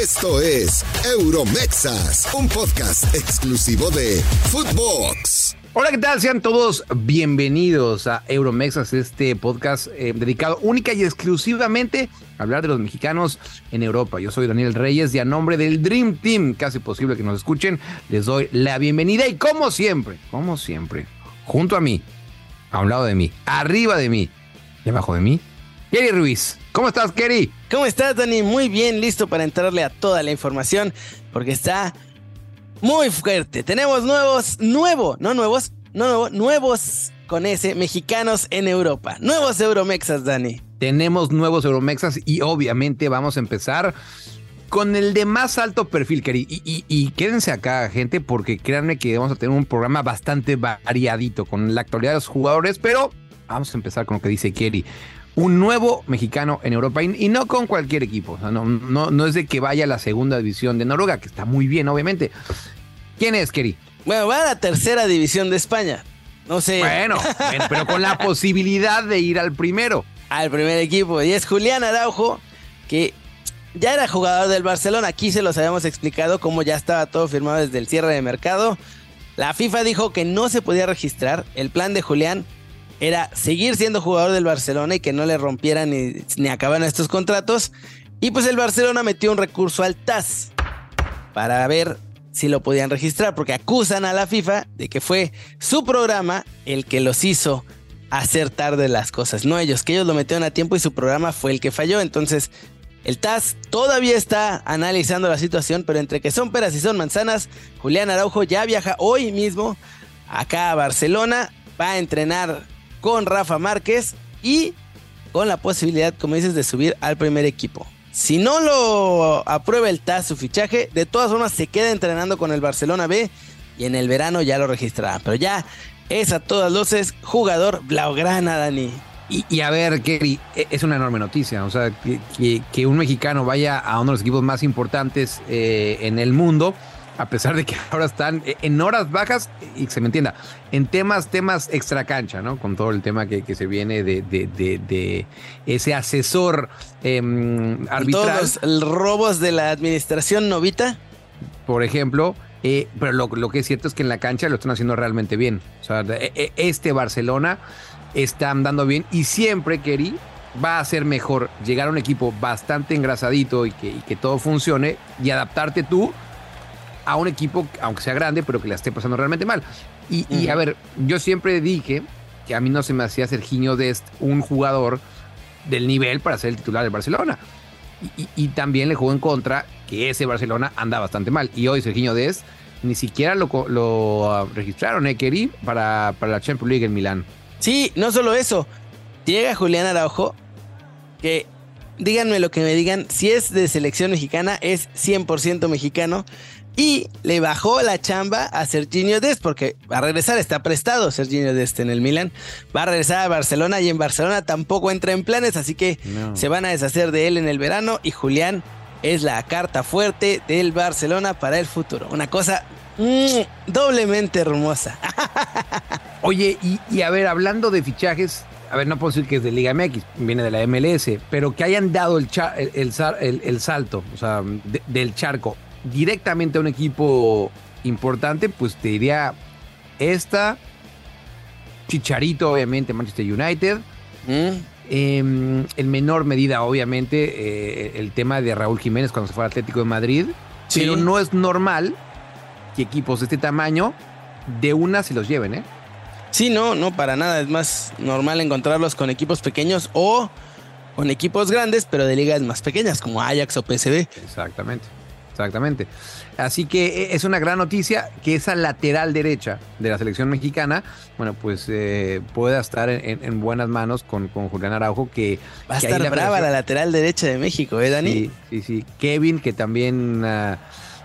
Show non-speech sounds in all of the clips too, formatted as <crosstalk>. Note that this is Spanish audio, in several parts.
Esto es Euromexas, un podcast exclusivo de Footbox. Hola, ¿qué tal? Sean todos bienvenidos a Euromexas, este podcast eh, dedicado única y exclusivamente a hablar de los mexicanos en Europa. Yo soy Daniel Reyes y a nombre del Dream Team, casi posible que nos escuchen, les doy la bienvenida y como siempre, como siempre, junto a mí, a un lado de mí, arriba de mí y abajo de mí, Kerry Ruiz. ¿Cómo estás, Kerry? ¿Cómo estás, Dani? Muy bien, listo para entrarle a toda la información, porque está muy fuerte. Tenemos nuevos, nuevo, no nuevos, no nuevo, nuevos con ese, mexicanos en Europa. Nuevos Euromexas, Dani. Tenemos nuevos Euromexas y obviamente vamos a empezar con el de más alto perfil, Kerry. Y, y, quédense acá, gente, porque créanme que vamos a tener un programa bastante variadito con la actualidad de los jugadores, pero vamos a empezar con lo que dice Kerry un nuevo mexicano en Europa y, no con cualquier equipo. no, no, no, es de que vaya a la segunda división de Noruega, que está muy bien, obviamente. ¿Quién es, Keri? Bueno, va a la tercera división de España. No sé. Bueno, <laughs> pero con la posibilidad de ir al primero. Al primer equipo. Y es Julián Araujo, que ya era jugador del Barcelona. Aquí se los habíamos explicado cómo ya estaba todo firmado desde el cierre de mercado. La FIFA dijo que no se podía registrar. El plan de Julián era seguir siendo jugador del Barcelona y que no le rompieran ni, acabaran estos contratos. Y pues el Barcelona metió un recurso al TAS para ver si lo podían registrar, porque acusan a la FIFA de que fue su programa el que los hizo hacer tarde las cosas, no ellos, que ellos lo metieron a tiempo y su programa fue el que falló. Entonces, el TAS todavía está analizando la situación, pero entre que son peras y son manzanas, Julián Araujo ya viaja hoy mismo acá a Barcelona, va a entrenar con Rafa Márquez y con la posibilidad, como dices, de subir al primer equipo. Si no lo aprueba el TAS su fichaje, de todas formas se queda entrenando con el Barcelona B y en el verano ya lo registrará. Pero ya es a todas luces jugador blaugrana, Dani. Y, a ver, Kerry, e, es una enorme noticia. O sea, que, un mexicano vaya a uno de los equipos más importantes eh, en el mundo a pesar de que <laughs> ahora están en horas bajas, y se me entienda, en temas, temas extra cancha, ¿no? Con todo el tema que, se viene de, de, ese asesor eh, arbitral. Todos los robos de la administración novita. Por ejemplo, eh, pero lo, que es cierto es que en la cancha lo están haciendo realmente bien. O sea, e, e, este Barcelona está andando bien y siempre, Kerry, va a ser mejor llegar a un equipo bastante engrasadito y que, y que todo funcione y adaptarte tú a un equipo, aunque sea grande, pero que la esté pasando realmente mal. Y, a ver, yo siempre dije que a mí no se me hacía Serginho Dest un jugador del nivel para ser el titular del Barcelona. Y, también le jugó en contra que ese Barcelona anda bastante mal. Y hoy Serginho Dest ni siquiera lo, lo ah, registraron, ¿eh, Keri? Para, para la Champions League en Milán. Sí, no solo eso. Llega Julián Araujo, que díganme lo que me digan, si es de selección mexicana, es 100% mexicano. Y le bajó la chamba a Serginho Dest porque va a regresar, está prestado Serginho Dest en el Milan. Va a regresar a Barcelona y en Barcelona tampoco entra en planes, así que se van a deshacer de él en el verano y Julián es la carta fuerte del Barcelona para el futuro. Una cosa mm, doblemente hermosa. <laughs> Oye, y, a ver, hablando de fichajes, a ver, no puedo decir que es de Liga MX, viene de la MLS, pero que hayan dado el, el, salto, o sea, del charco directamente a un equipo importante, pues te diría esta, Chicharito, obviamente, Manchester United. Mm. Em, en menor medida, obviamente, eh, el tema de Raúl Jiménez cuando se fue al Atlético de Madrid. Pero no es normal que equipos de este tamaño de una se los lleven, ¿eh? Sí, no, no, para nada. Es más normal encontrarlos con equipos pequeños o con equipos grandes, pero de ligas más pequeñas, como Ajax o PSV. Exactamente. Exactamente. Así que eh, es una gran noticia que esa lateral derecha de la selección mexicana, bueno, pues eh, pueda estar en, buenas manos con, con, Julián Araujo, que... Va a estar brava la lateral derecha de México, ¿eh, Dani? Sí, sí, sí. Kevin, que también... Ah,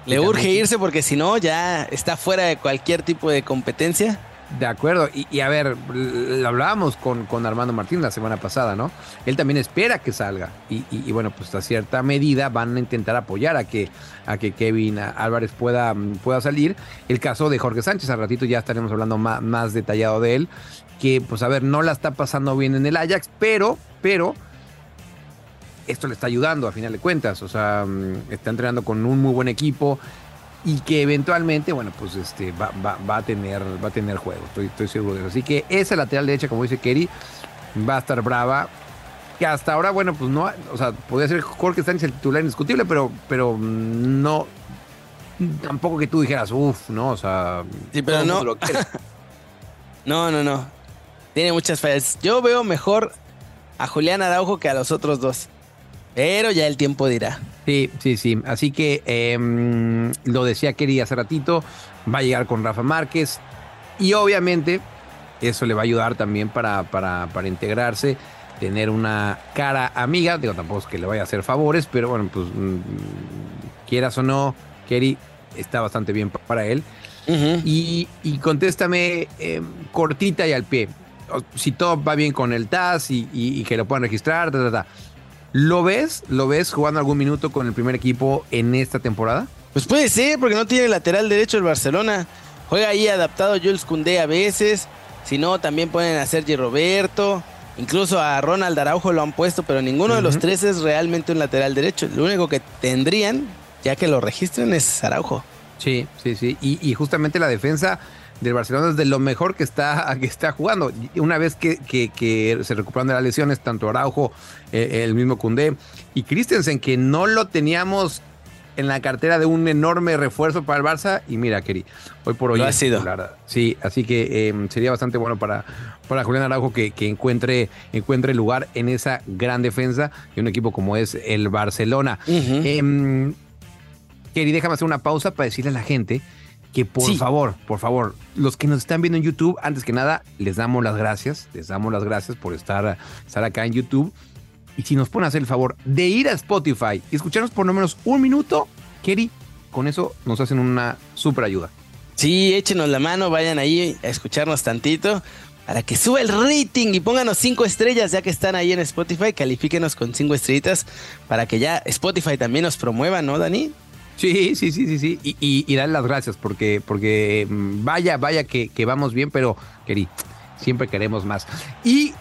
Le urge irse porque si no, ya está fuera de cualquier tipo de competencia. De acuerdo, y, a ver, lo hablábamos con, con, Armando Martín la semana pasada, ¿no? Él también espera que salga y, bueno, pues a cierta medida van a intentar apoyar a que, a que Kevin Álvarez pueda, pueda salir. El caso de Jorge Sánchez, al ratito ya estaremos hablando más, más detallado de él, que pues a ver, no la está pasando bien en el Ajax, pero, pero esto le está ayudando a final de cuentas. O sea, mm, está entrenando con un muy buen equipo y que eventualmente, bueno, pues este va, va, a tener va a tener juego. Estoy, estoy seguro de eso. Así que esa lateral derecha, como dice Kerry, va a estar brava. Que hasta ahora, bueno, pues no, o sea, podría ser Jorge Sánchez el titular indiscutible, pero, pero no, tampoco que tú dijeras, uff, ¿no? O sea, sí, pero no. <laughs> no, no, no. Tiene muchas fallas. Yo veo mejor a Julián Araujo que a los otros dos. Pero ya el tiempo dirá. Sí, sí, sí. Así que em, lo decía Kerry hace ratito, va a llegar con Rafa Márquez y obviamente eso le va a ayudar también para, para, para integrarse, tener una cara amiga. Digo, tampoco es que le vaya a hacer favores, pero bueno, pues mm, quieras o no, Kerry está bastante bien para él. y, contéstame em, cortita y al pie. Si todo va bien con el TAS y, que lo puedan registrar, ¿lo ves? ¿Lo ves jugando algún minuto con el primer equipo en esta temporada? Pues puede ser, porque no tiene lateral derecho el Barcelona. Juega ahí adaptado Jules Koundé a veces. Si no, también pueden a Sergi Roberto. Incluso a Ronald Araujo lo han puesto, pero ninguno de los tres es realmente un lateral derecho. Lo único que tendrían ya que lo registren es Araujo. Sí, sí, sí. Y, justamente la defensa del Barcelona es de lo mejor que está, <laughs> que está jugando. Una vez que, se recuperaron de las lesiones, tanto Araujo, eh, el mismo Cundé y Christensen, que no lo teníamos en la cartera de un enorme refuerzo para el Barça. Y mira, Keri, hoy por hoy. Lo ha sido. Sí, así que em, sería bastante bueno para, para Julián Araujo que, encuentre, encuentre lugar en esa gran defensa de un equipo como es el Barcelona. Kerry, déjame hacer una pausa para decirle a la gente que por favor, por favor, los que nos están viendo en YouTube, antes que nada, les damos las gracias, les damos las gracias por estar, estar acá en YouTube. Y si nos pueden hacer el favor de ir a Spotify y escucharnos por lo menos un minuto, Kerry, con eso nos hacen una súper ayuda. Sí, échenos la mano, vayan ahí a escucharnos tantito para que suba el rating y pónganos cinco estrellas ya que están ahí en Spotify, califíquenos con cinco estrellitas para que ya Spotify también nos promueva, ¿no, Dani? Sí, sí, sí, sí, sí. Y, y, y las gracias porque, porque mm, vaya, vaya que, vamos bien, pero, querido, siempre queremos más. Y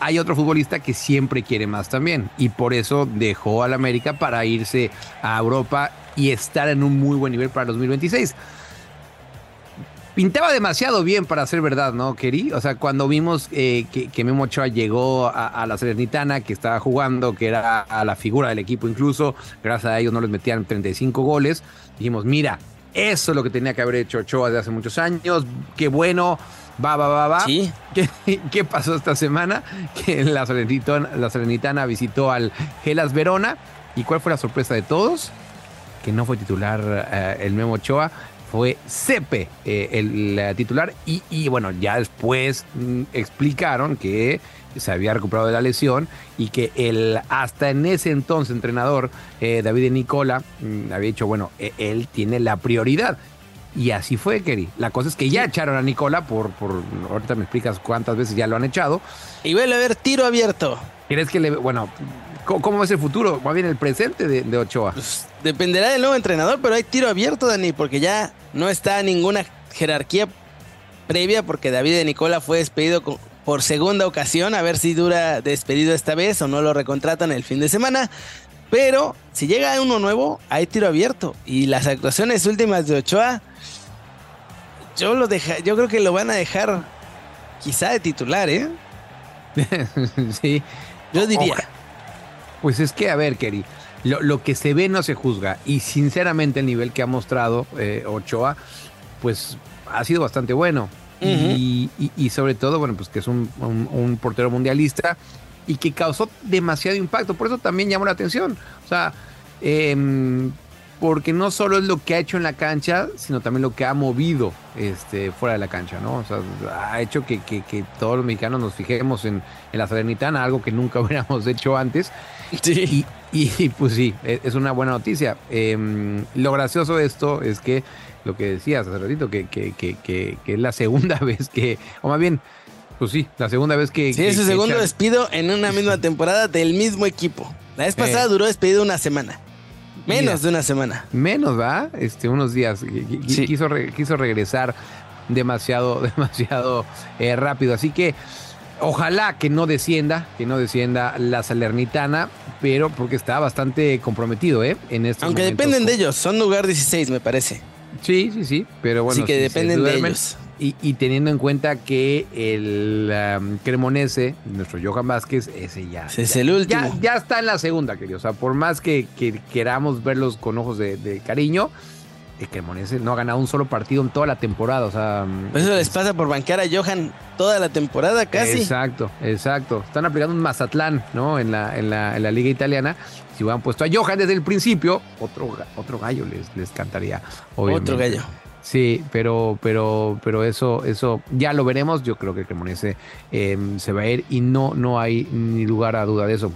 hay otro futbolista que siempre quiere más también. Y por eso dejó al América para irse a Europa y estar en un muy buen nivel para 2026 pintaba demasiado bien para ser verdad, ¿no, Keri? O sea, cuando vimos eh, que, Memo Ochoa llegó a, la Serenitana, que estaba jugando, que era a la figura del equipo incluso, gracias a ellos no les metían 35 goles, dijimos, mira, eso es lo que tenía que haber hecho Ochoa de hace muchos años, qué bueno, va, va, va, va. ¿Sí? <laughs> ¿Qué, pasó esta semana? <laughs> Que la Serenitana, la Serenitana visitó al Gelas Verona, ¿y cuál fue la sorpresa de todos? Que no fue titular eh, el Memo Ochoa, fue Cepe eh, el titular y, bueno, ya después mm, explicaron que se había recuperado de la lesión y que el hasta en ese entonces entrenador eh, David Nicola mm, había dicho, bueno, e, él tiene la prioridad. Y así fue, Kerry. La cosa es que ya echaron a Nicola por, por. Ahorita me explicas cuántas veces ya lo han echado. Y vuelve a haber tiro abierto. ¿Quieres que le.? Bueno, ¿cómo, es el futuro? Más bien el presente de, Ochoa. Pues, dependerá del nuevo entrenador, pero hay tiro abierto, Dani, porque ya no está ninguna jerarquía previa porque David de Nicola fue despedido por segunda ocasión, a ver si dura despedido esta vez o no lo recontratan el fin de semana. Pero si llega uno nuevo, hay tiro abierto. Y las actuaciones últimas de Ochoa, yo, lo deja, yo creo que lo van a dejar quizá de titular, ¿eh? <laughs> sí. Yo diría. Pues es que, a ver, Kerry, lo, que se ve no se juzga. Y sinceramente el nivel que ha mostrado eh, Ochoa, pues ha sido bastante bueno. y, sobre todo, bueno, pues que es un, portero mundialista y que causó demasiado impacto. Por eso también llamó la atención. O sea, em, porque no solo es lo que ha hecho en la cancha, sino también lo que ha movido este, fuera de la cancha, ¿no? O sea, ha hecho que, todos los mexicanos nos fijemos en, en la Salernitana, algo que nunca <laughs> hubiéramos hecho antes. Sí. Y, pues sí, e, es una buena noticia. Em, lo gracioso de esto es que lo que decías hace ratito, que, que, que, es la segunda <laughs> vez que, o más bien, pues sí, la segunda vez que... Sí, es su segundo despido en una misma temporada del mismo equipo. La vez pasada eh. duró despedido una semana. Menos de una semana. Menos, ¿va? Este, unos días. Quiso, quiso regresar demasiado, <laughs> demasiado eh, rápido. Así que Ojalá que no descienda, que no descienda la Salernitana, pero porque está bastante comprometido, ¿eh? En estos Aunque momentos. dependen de ellos, son lugar 16, me parece. Sí, sí, sí, pero bueno. Así que si dependen de ellos. Y, y teniendo en cuenta que el um, Cremonese, nuestro Johan Vázquez, ese ya. Ese es ya- el último. Ya, ya está en la segunda, querido. O sea, por más que, que queramos verlos con ojos de, de cariño, el Cremonese no ha ganado un solo partido en toda la temporada. O sea. Pues eso les pasa por banquear a Johan toda la temporada casi. Exacto, exacto. Están aplicando un Mazatlán, ¿no? En la, en la, en la liga italiana. Si hubieran puesto a Johan desde el principio, otro, otro gallo les, les cantaría. obviamente. Otro gallo. Sí, pero, pero, pero eso, eso ya lo veremos. Yo creo que Cremonese eh, se va a ir y no, no hay ni lugar a duda de eso.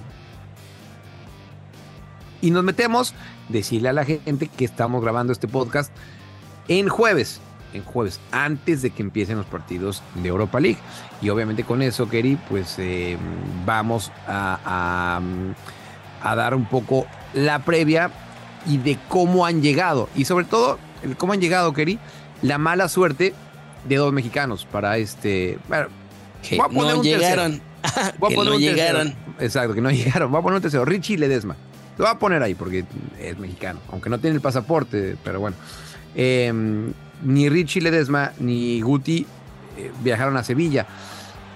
Y nos metemos, decirle a la gente que estamos grabando este podcast en jueves, en jueves, antes de que empiecen los partidos de Europa League. Y obviamente con eso, Keri, pues eh, vamos a, a, a dar un poco la previa y de cómo han llegado. Y sobre todo, el cómo han llegado, Keri, la mala suerte de dos mexicanos para este... Bueno, Que voy a poner no un tercero. llegaron. Voy a que poner no un tercero. llegaron. Exacto, que no <laughs> llegaron. Voy a poner un tercero. Richie Ledesma. Lo voy a poner ahí porque es mexicano. Aunque no tiene el pasaporte, pero bueno. Eh, ni Richie Ledesma ni Guti eh, viajaron a Sevilla.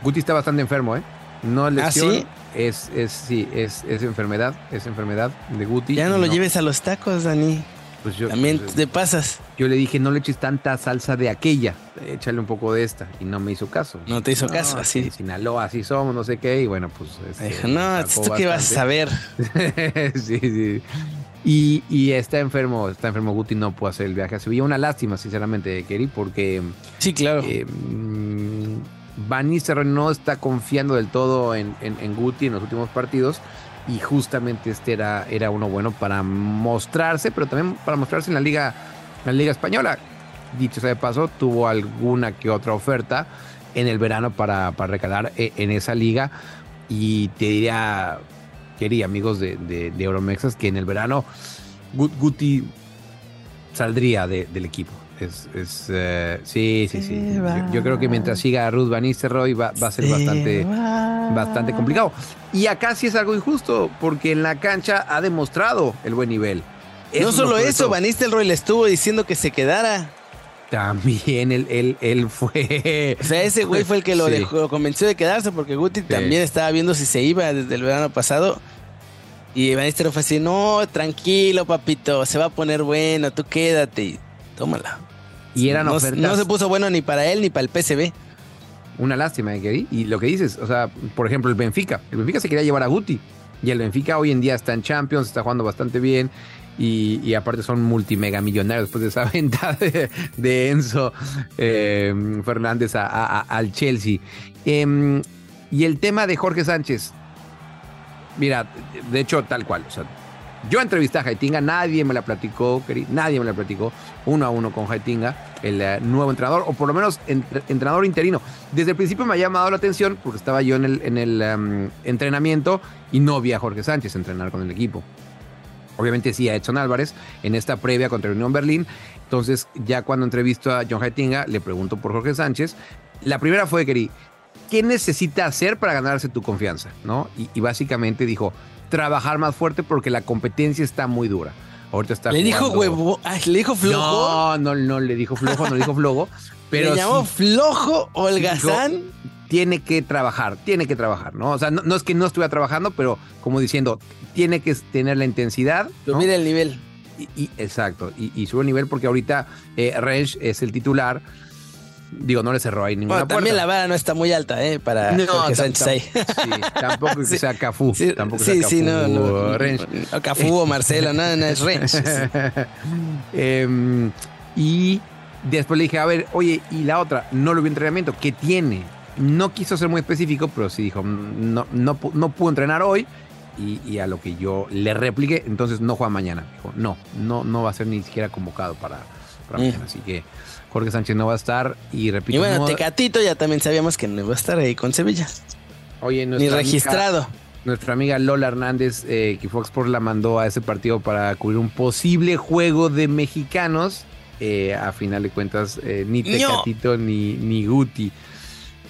Guti está bastante enfermo, ¿eh? No es ¿Ah, sí? Es, es, sí, es, es enfermedad. Es enfermedad de Guti. Ya no lo lleves a los tacos, Dani. Pues yo, También pues, te pasas. yo le dije, no le eches tanta salsa de aquella. Échale un poco de esta. Y no me hizo caso. No te hizo caso, así. En Sinaloa, así somos, no sé qué. Y bueno, pues. este, Dijo, no, ¿tú qué vas a saber? <laughs> sí, sí. Y, y está enfermo, está enfermo Guti, no puede hacer el viaje a Sevilla. Una lástima, sinceramente, Keri, porque Sí, claro. eh, mm, Van Nistelrooy no está confiando del todo en, en- en Guti en los últimos partidos. Y justamente este era, era uno bueno para mostrarse, pero también para mostrarse en la Liga, en la Liga Española. Dicho sea de paso, tuvo alguna que otra oferta en el verano para, para recalar e- en esa liga. Y te diría, quería amigos de, de, de Euromexas, que en el verano Gut- Guti saldría de- del equipo. Es, es, eh, sí, sí, sí. Yo, yo creo que mientras siga Ruth Van Nistelrooy va, va a ser bastante, bastante complicado. Y acá sí es algo injusto, porque en la cancha ha demostrado el buen nivel. Eso no solo eso, todo. Van Nistelrooy le estuvo diciendo que se quedara. También él, él, él fue. O sea, ese güey fue el que lo Sí. dejó, lo convenció de quedarse porque Guti también estaba viendo si se iba desde el verano pasado. Y Van Nistelrooy fue así, no, tranquilo, papito, se va a poner bueno, tú quédate y tómala. Y eran no, ofertas. no se puso bueno ni para él ni para el PSV. Una lástima, ¿eh, Gary? Y lo que dices, o sea, por ejemplo, el Benfica. El Benfica se quería llevar a Guti. Y el Benfica hoy en día está en Champions, está jugando bastante bien. Y, aparte son multimega millonarios después de esa <laughs> venta de, Enzo eh, Fernández a- al Chelsea. Em, y el tema de Jorge Sánchez. Mira, de hecho, tal cual. O sea, yo entrevisté a Jaitinga, nadie me la platicó, queri- nadie me la platicó, uno a uno con Jaitinga, el eh, nuevo entrenador, o por lo menos entre- entrenador interino. Desde el principio me ha llamado la atención porque estaba yo en el, em, entrenamiento y no vi a Jorge Sánchez entrenar con el equipo. Obviamente sí a Edson Álvarez en esta previa contra Unión Berlín. Entonces, ya cuando entrevisto a John Jaitinga, le pregunto por Jorge Sánchez. La primera fue, Keri, ¿qué necesita hacer para ganarse tu confianza? ¿No? Y básicamente dijo, trabajar más fuerte porque la competencia está muy dura. Ahorita está Le dijo huevo, ay, le dijo flojo. No, no, no le dijo flojo, no le dijo flojo. <laughs> Pero le llamó sí flojo holgazán. tiene que trabajar, tiene que trabajar, ¿no? O sea, no, no es que no estuviera trabajando, pero como diciendo, tiene que tener la intensidad. ¿no? Subir el nivel. Y, y- exacto, y, y sube el nivel porque ahorita eh, es el titular. Digo, no le cerró ahí ninguna Bueno, también la puerta. vara no está muy alta, ¿eh? Para Jorge tam- Sánchez ahí. sí, <laughs> tampoco que sea Cafú. Sí, tampoco sí, sea sí, Cafú, no, no. No, Cafú o Marcelo, no, no es Rensch. <laughs> Em, y después le dije, a ver, oye, y la otra, no lo vi en entrenamiento, ¿qué tiene? No quiso ser muy específico, pero sí dijo, no, no, no pudo entrenar hoy. Y, y a lo que yo le repliqué, entonces no juega mañana. Dijo, no, no, no va a ser ni siquiera convocado para, para Mm. mañana. Así que Jorge Sánchez no va a estar. Y repito, Y bueno, no- Tecatito ya también sabíamos que no iba a estar ahí con Sevilla. oye, Ni amiga- registrado. Nuestra amiga Lola Hernández, eh, que Fox Sports la mandó a ese partido para cubrir un posible juego de mexicanos. Eh, a final de cuentas, eh, ni ¡No! Tecatito ni, ni Guti.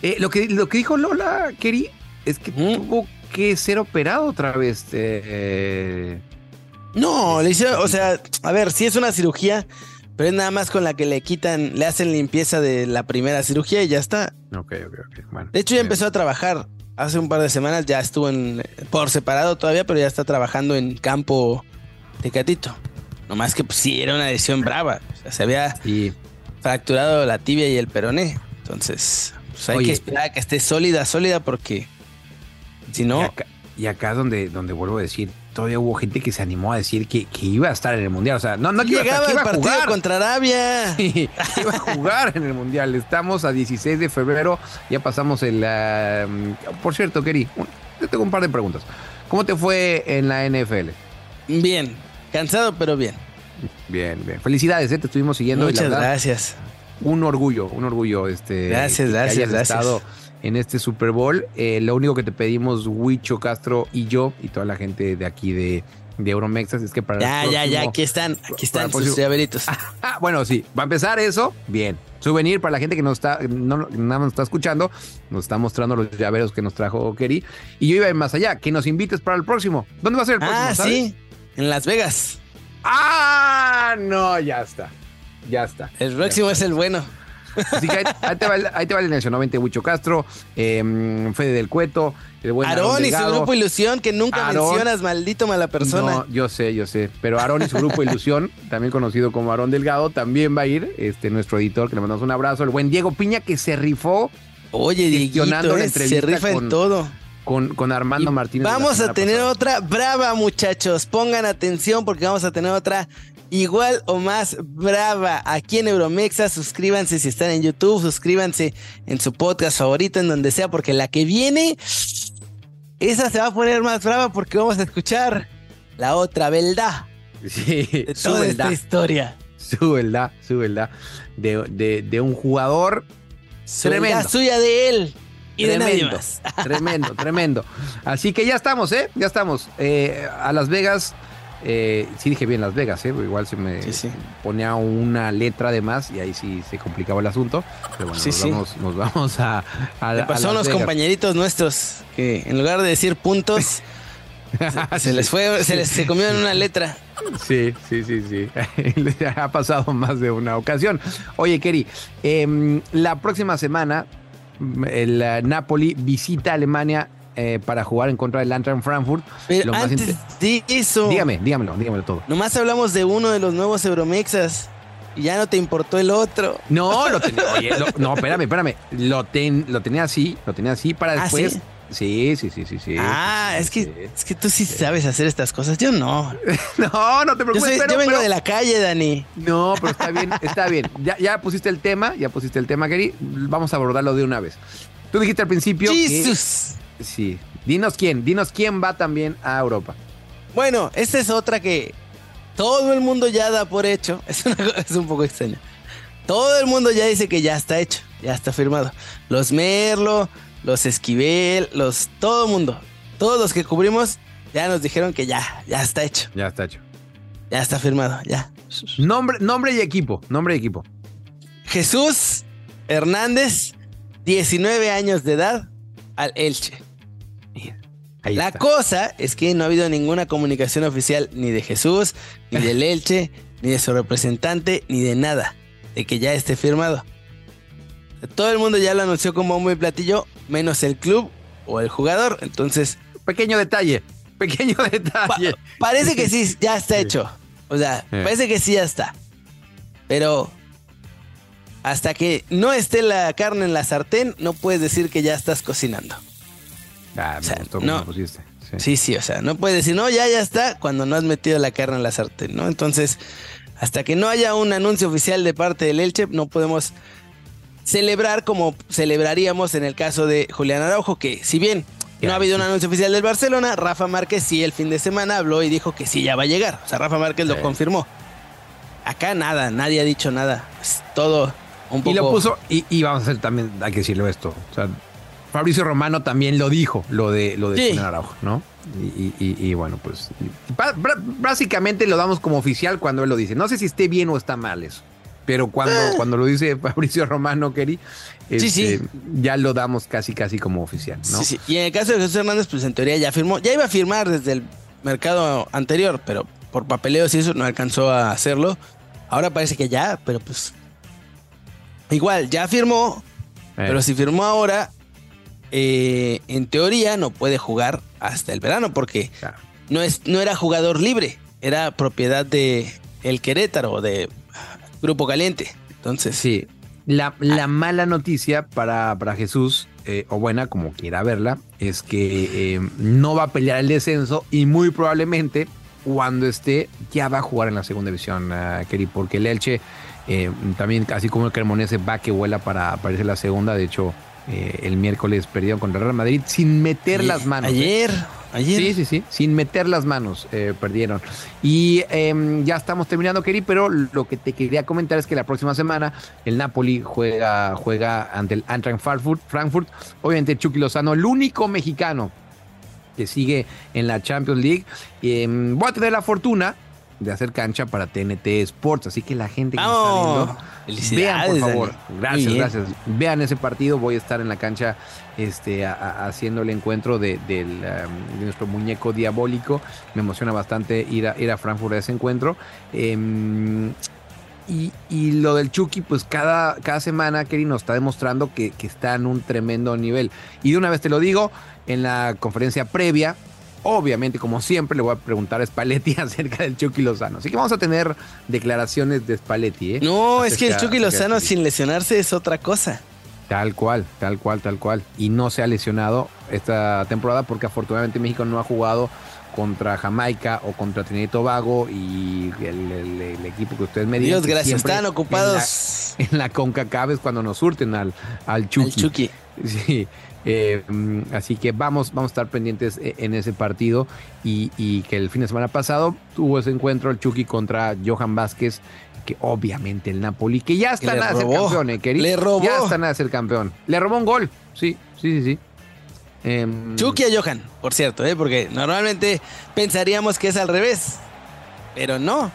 Eh, lo, que, lo que dijo Lola, Keri, es que ¿Mm? tuvo que ser operado otra vez. No, le hicieron, o sea, a ver, sí es una cirugía, pero es nada más con la que le quitan, le hacen limpieza de la primera cirugía y ya está. ok, ok, ok. Bueno, De hecho, ya empezó a trabajar. Hace un par de semanas ya estuvo en, por separado todavía, pero ya está trabajando en campo Tecatito. Nomás que pues, sí, era una lesión brava. O sea, se había Y fracturado la tibia y el peroné. Entonces, pues hay Oye. que esperar a que esté sólida, sólida, porque si Y no, acá, y acá donde, donde vuelvo a decir, todavía hubo gente que se animó a decir que, que iba a estar en el Mundial. O sea, no, no que iba a estar, llegaba que el a partido jugar. contra Arabia. <laughs> Sí, iba a jugar en el Mundial. Estamos a 16 de febrero, ya pasamos el... ah, por cierto, Keri, te tengo un par de preguntas. ¿Cómo te fue en la NFL? Bien, cansado, pero bien. Bien, bien. Felicidades, ¿eh? te estuvimos siguiendo. y la Muchas verdad, gracias. Un orgullo, un orgullo. Este, Gracias, que gracias, hayas gracias. estado en este Super Bowl. Eh, lo único que te pedimos, Huicho Castro y yo, y toda la gente de aquí de, de Euromexas, es que para Ya, el ya, ya, próximo- aquí están, aquí están sus próximo- llaveritos. <laughs> Ah, bueno, sí, va a empezar eso, bien. Souvenir para la gente que no está, no, nada nos está escuchando, nos está mostrando los llaveros que nos trajo Keri. Y yo iba a ir más allá, que nos invites para el próximo. ¿Dónde va a ser el próximo? Ah, sabes? sí, en Las Vegas. Ah, no, ya está. Ya está. El próximo es el bueno. Así que ahí, ahí te va, el- ahí te va el alineación, 90 Huicho Castro, eh, Fede del Cueto, el buen Aarón y su grupo Ilusión, que nunca Aarón. mencionas, maldito mala persona. No, yo sé, yo sé. Pero Aarón y su grupo Ilusión, también conocido como Aarón Delgado, también va a ir. Este, nuestro editor, que le mandamos un abrazo. El buen Diego Piña, que se rifó Oye, Dieguito, la eh, se rifa con- en todo. con, con Armando Y Martínez. Vamos a tener pasada. otra brava, muchachos. Pongan atención porque vamos a tener otra igual o más brava aquí en Euromexa. Suscríbanse si están en YouTube, suscríbanse en su podcast favorito, en donde sea, porque la que viene, esa se va a poner más brava porque vamos a escuchar la otra verdad <laughs> Sí, de su toda esta historia. su verdad, su verdad. De, de, de un jugador Su Tremendo. suya de él y de nadie Tremendo, más. <laughs> tremendo, tremendo. Así que ya estamos, ¿eh? Ya estamos. Eh, a Las Vegas, eh, sí dije bien Las Vegas, ¿eh? Igual se me Sí, sí. ponía una letra de más y ahí sí se complicaba el asunto. Pero bueno, Sí, nos. Vamos, nos vamos a, a, Le pasó a Vegas. compañeritos nuestros que en lugar de decir puntos, se, <laughs> se les fue, se les se comieron una letra. Sí, sí, sí, sí. <laughs> ha pasado más de una ocasión. Oye, Keri, em, la próxima semana el eh, Napoli visita Alemania eh, para jugar en contra del Eintracht Frankfurt. Pero Lo antes inte- de eso, Dígame, dígamelo, dígamelo todo. nomás hablamos de uno de los nuevos Euromexas y ya no te importó el otro. No, lo <laughs> tenía. Oye, lo- no, espérame, espérame. Lo, ten- lo tenía así, lo tenía así para ¿Ah, después. sí? Sí, sí, sí, sí, sí. ah, sí, es que sí. es que tú sí sabes hacer estas cosas. Yo no. <laughs> No, no te Yo, preocupes. soy- pero- yo vengo pero- de la calle, Dani. No, pero está bien, está bien. Ya, ya pusiste el tema, ya pusiste el tema, Gary. Vamos a abordarlo de una vez. Tú dijiste al principio que- ¡Jesús! Sí. Dinos quién, dinos quién va también a Europa. Bueno, esta es otra que todo el mundo ya da por hecho. <laughs> Es, una es un poco extraño. Todo el mundo ya dice que ya está hecho, ya está firmado. Los Merlo, los Esquivel, los todo el mundo, todos los que cubrimos ya nos dijeron que ya, ya está hecho, Ya está hecho. ya está firmado, ya. Nombre, nombre y equipo, nombre y equipo. Jesús Hernández, 19 años de edad, al Elche. Ahí La está. cosa es que no ha habido ninguna comunicación oficial ni de Jesús, ni del Elche, <laughs> ni de su representante, ni de nada, de que ya esté firmado. Todo el mundo ya lo anunció como bombo y platillo, menos el club o el jugador. Entonces, Pequeño detalle, pequeño pa- detalle. parece que sí, ya está <laughs> hecho. O sea, parece que sí ya está. Pero hasta que no esté la carne en la sartén, no puedes decir que ya estás cocinando. Ah, me o sea, gustó no. lo pusiste. Sí. Sí, sí, o sea, no puedes decir, no, ya, ya está, cuando no has metido la carne en la sartén, ¿no? Entonces, hasta que no haya un anuncio oficial de parte del Elche, no podemos celebrar como celebraríamos en el caso de Julián Araujo, que si bien no ha habido un anuncio oficial del Barcelona, Rafa Márquez sí el fin de semana habló y dijo que sí ya va a llegar. O sea, Rafa Márquez lo confirmó. Acá nada, nadie ha dicho nada. Es todo un poco... Y lo puso, y, y vamos a hacer también, hay que decirlo esto. O sea, Fabricio Romano también lo dijo, lo de lo de Sí. Julián Araujo, ¿no? Y, y- y- y bueno, pues básicamente lo damos como oficial cuando él lo dice. No sé si esté bien o está mal eso. pero cuando, Ah. cuando lo dice Fabricio Romano, Kerry, Sí, sí. este, ya lo damos casi, casi como oficial, ¿no? Sí, sí. Y en el caso de Jesús Hernández, pues en teoría ya firmó. Ya iba a firmar desde el mercado anterior, pero por papeleos y eso no alcanzó a hacerlo. Ahora parece que ya, pero pues. Igual, ya firmó, Eh, pero si firmó ahora, eh, en teoría no puede jugar hasta el verano, porque claro. no, es, no era jugador libre, era propiedad de el Querétaro, de Grupo Caliente. Entonces, Sí, la, la mala noticia para, para Jesús, eh, o buena, como quiera verla, es que eh, no va a pelear el descenso y muy probablemente cuando esté ya va a jugar en la segunda división, uh, Keri, porque el Elche eh, también, así como el Cremonese, va que vuela para, para irse a la segunda. De hecho, eh, el miércoles perdieron contra el Real Madrid sin meter ayer- las manos. ¿eh? Ayer, ayer. Sí, sí, sí, sin meter las manos eh, perdieron. Y em, ya estamos terminando, Keri, pero lo que te quería comentar es que la próxima semana el Napoli juega, juega ante el Eintracht Frankfurt, Frankfurt. Obviamente Chucky Lozano, el único mexicano que sigue en la Champions League. Em, voy a tener la fortuna de hacer cancha para TNT Sports, así que la gente que me está viendo, Vean, por favor. Dani. Gracias, gracias. Vean ese partido. Voy a estar en la cancha este, a- a- haciendo el encuentro de, um, de nuestro muñeco diabólico. Me emociona bastante ir a, ir a Frankfurt a ese encuentro. Em, y, y lo del Chucky, pues cada, cada semana Kerry nos está demostrando que, que está en un tremendo nivel. Y de una vez te lo digo, en la conferencia previa, obviamente, como siempre, le voy a preguntar a Spalletti <laughs> acerca del Chucky Lozano. Así que vamos a tener declaraciones de Spalletti. ¿eh? No, es que el Chucky Lozano sin lesionarse es otra cosa. Tal cual, tal cual, tal cual. Y no se ha lesionado esta temporada porque afortunadamente México no ha jugado contra Jamaica o contra Trinidad y Tobago y el, el- el equipo que ustedes me digan. Dios gracias, están ocupados. En la, en la CONCACAF es cuando nos surten al, al Chucky. El Chucky. Sí, eh, así que vamos, vamos a estar pendientes e- en ese partido y, y que el fin de semana pasado tuvo ese encuentro el Chucky contra Johan Vázquez, que obviamente el Napoli, que ya está le nada de ser campeón, ¿eh, Keri? le robó. Ya está nada de ser campeón. Le robó un gol, sí, sí, sí, sí. Em, Chucky a Johan, por cierto, ¿eh? porque normalmente pensaríamos que es al revés. Pero no.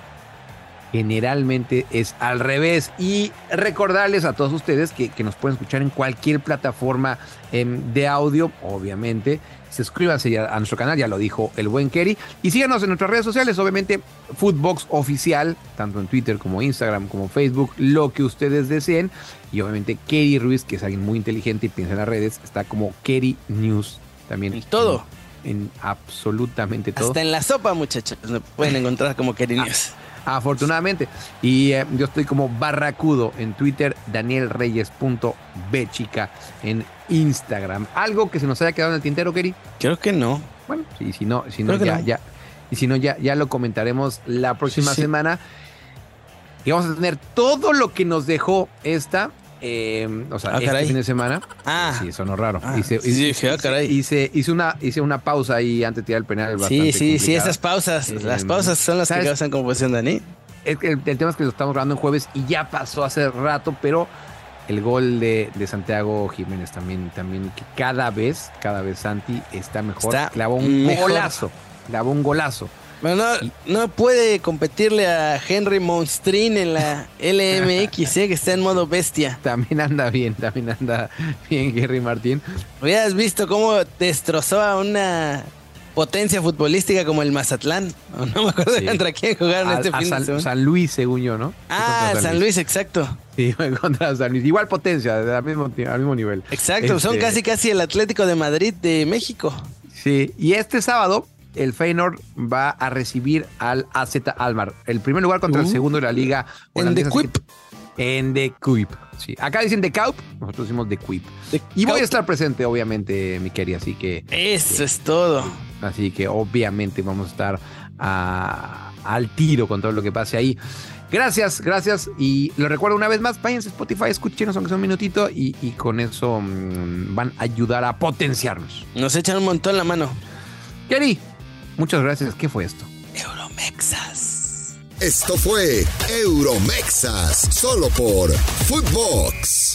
Generalmente es al revés. Y recordarles a todos ustedes que, que nos pueden escuchar en cualquier plataforma em, de audio, obviamente. Suscríbanse ya a nuestro canal, ya lo dijo el buen Kerry. Y síganos en nuestras redes sociales, obviamente, Footbox Oficial, tanto en Twitter como Instagram, como Facebook, lo que ustedes deseen. Y obviamente Kerry Ruiz, que es alguien muy inteligente y piensa en las redes, está como Kerry News también. En todo. En, en absolutamente todo. Hasta en la sopa, muchachos. Me pueden encontrar como News. Afortunadamente. Y eh, yo estoy como Barracudo en Twitter, danielreyes.bchica en Instagram. ¿Algo que se nos haya quedado en el tintero, Keri? Creo que no. Bueno, y si no, si no ya, no. ya. Y si no, ya, ya lo comentaremos la próxima Sí, sí. semana. Y vamos a tener todo lo que nos dejó esta. Eh, o sea, Ah, este caray. fin de semana. Ah. Sí, sonó raro. Ah, hice, sí, dije, ah, caray. hice, hice una, hice una pausa ahí antes de tirar el penal. Sí, sí, sí, esas pausas. Eh, las pausas son las que causan confusión, Dani. Es que el, el tema es que lo estamos grabando en jueves y ya pasó hace rato, pero el gol de, de Santiago Jiménez también, también que cada vez, cada vez Santi está mejor. Está clavó un mejor. golazo, clavó un golazo. Bueno, no, no puede competirle a Henry Monstrin en la LMX, ¿eh? que está en modo bestia. También anda bien, también anda bien Jerry Martín. Hubieras visto cómo destrozó a una potencia futbolística como el Mazatlán. No, me acuerdo Sí. contra quién jugaron A, este a fin de San, semana. San Luis, según yo, ¿no? Ah, San Luis, exacto. Sí, <laughs> contra San Luis. Igual potencia, al mismo, al mismo nivel. Exacto, son Este, casi casi el Atlético de Madrid de México. Sí, y este sábado el Feyenoord va a recibir al AZ Almar. El primer lugar contra el Uh, segundo de la liga en así que- En De Kuip. Sí. Acá dicen De Kaup, nosotros decimos De Kuip. De Y voy a estar presente, obviamente, mi querida, así que, Eso es todo. así que obviamente vamos a estar a- al tiro con todo lo que pase ahí. Gracias, gracias. Y lo recuerdo una vez más, váyanse a Spotify, escúchenos aunque sea un minutito y, y con eso mm, van a ayudar a potenciarnos. Nos echan un montón la mano. Keri, muchas gracias. ¿Qué fue esto? Euromexas. Esto fue Euromexas, solo por Footbox.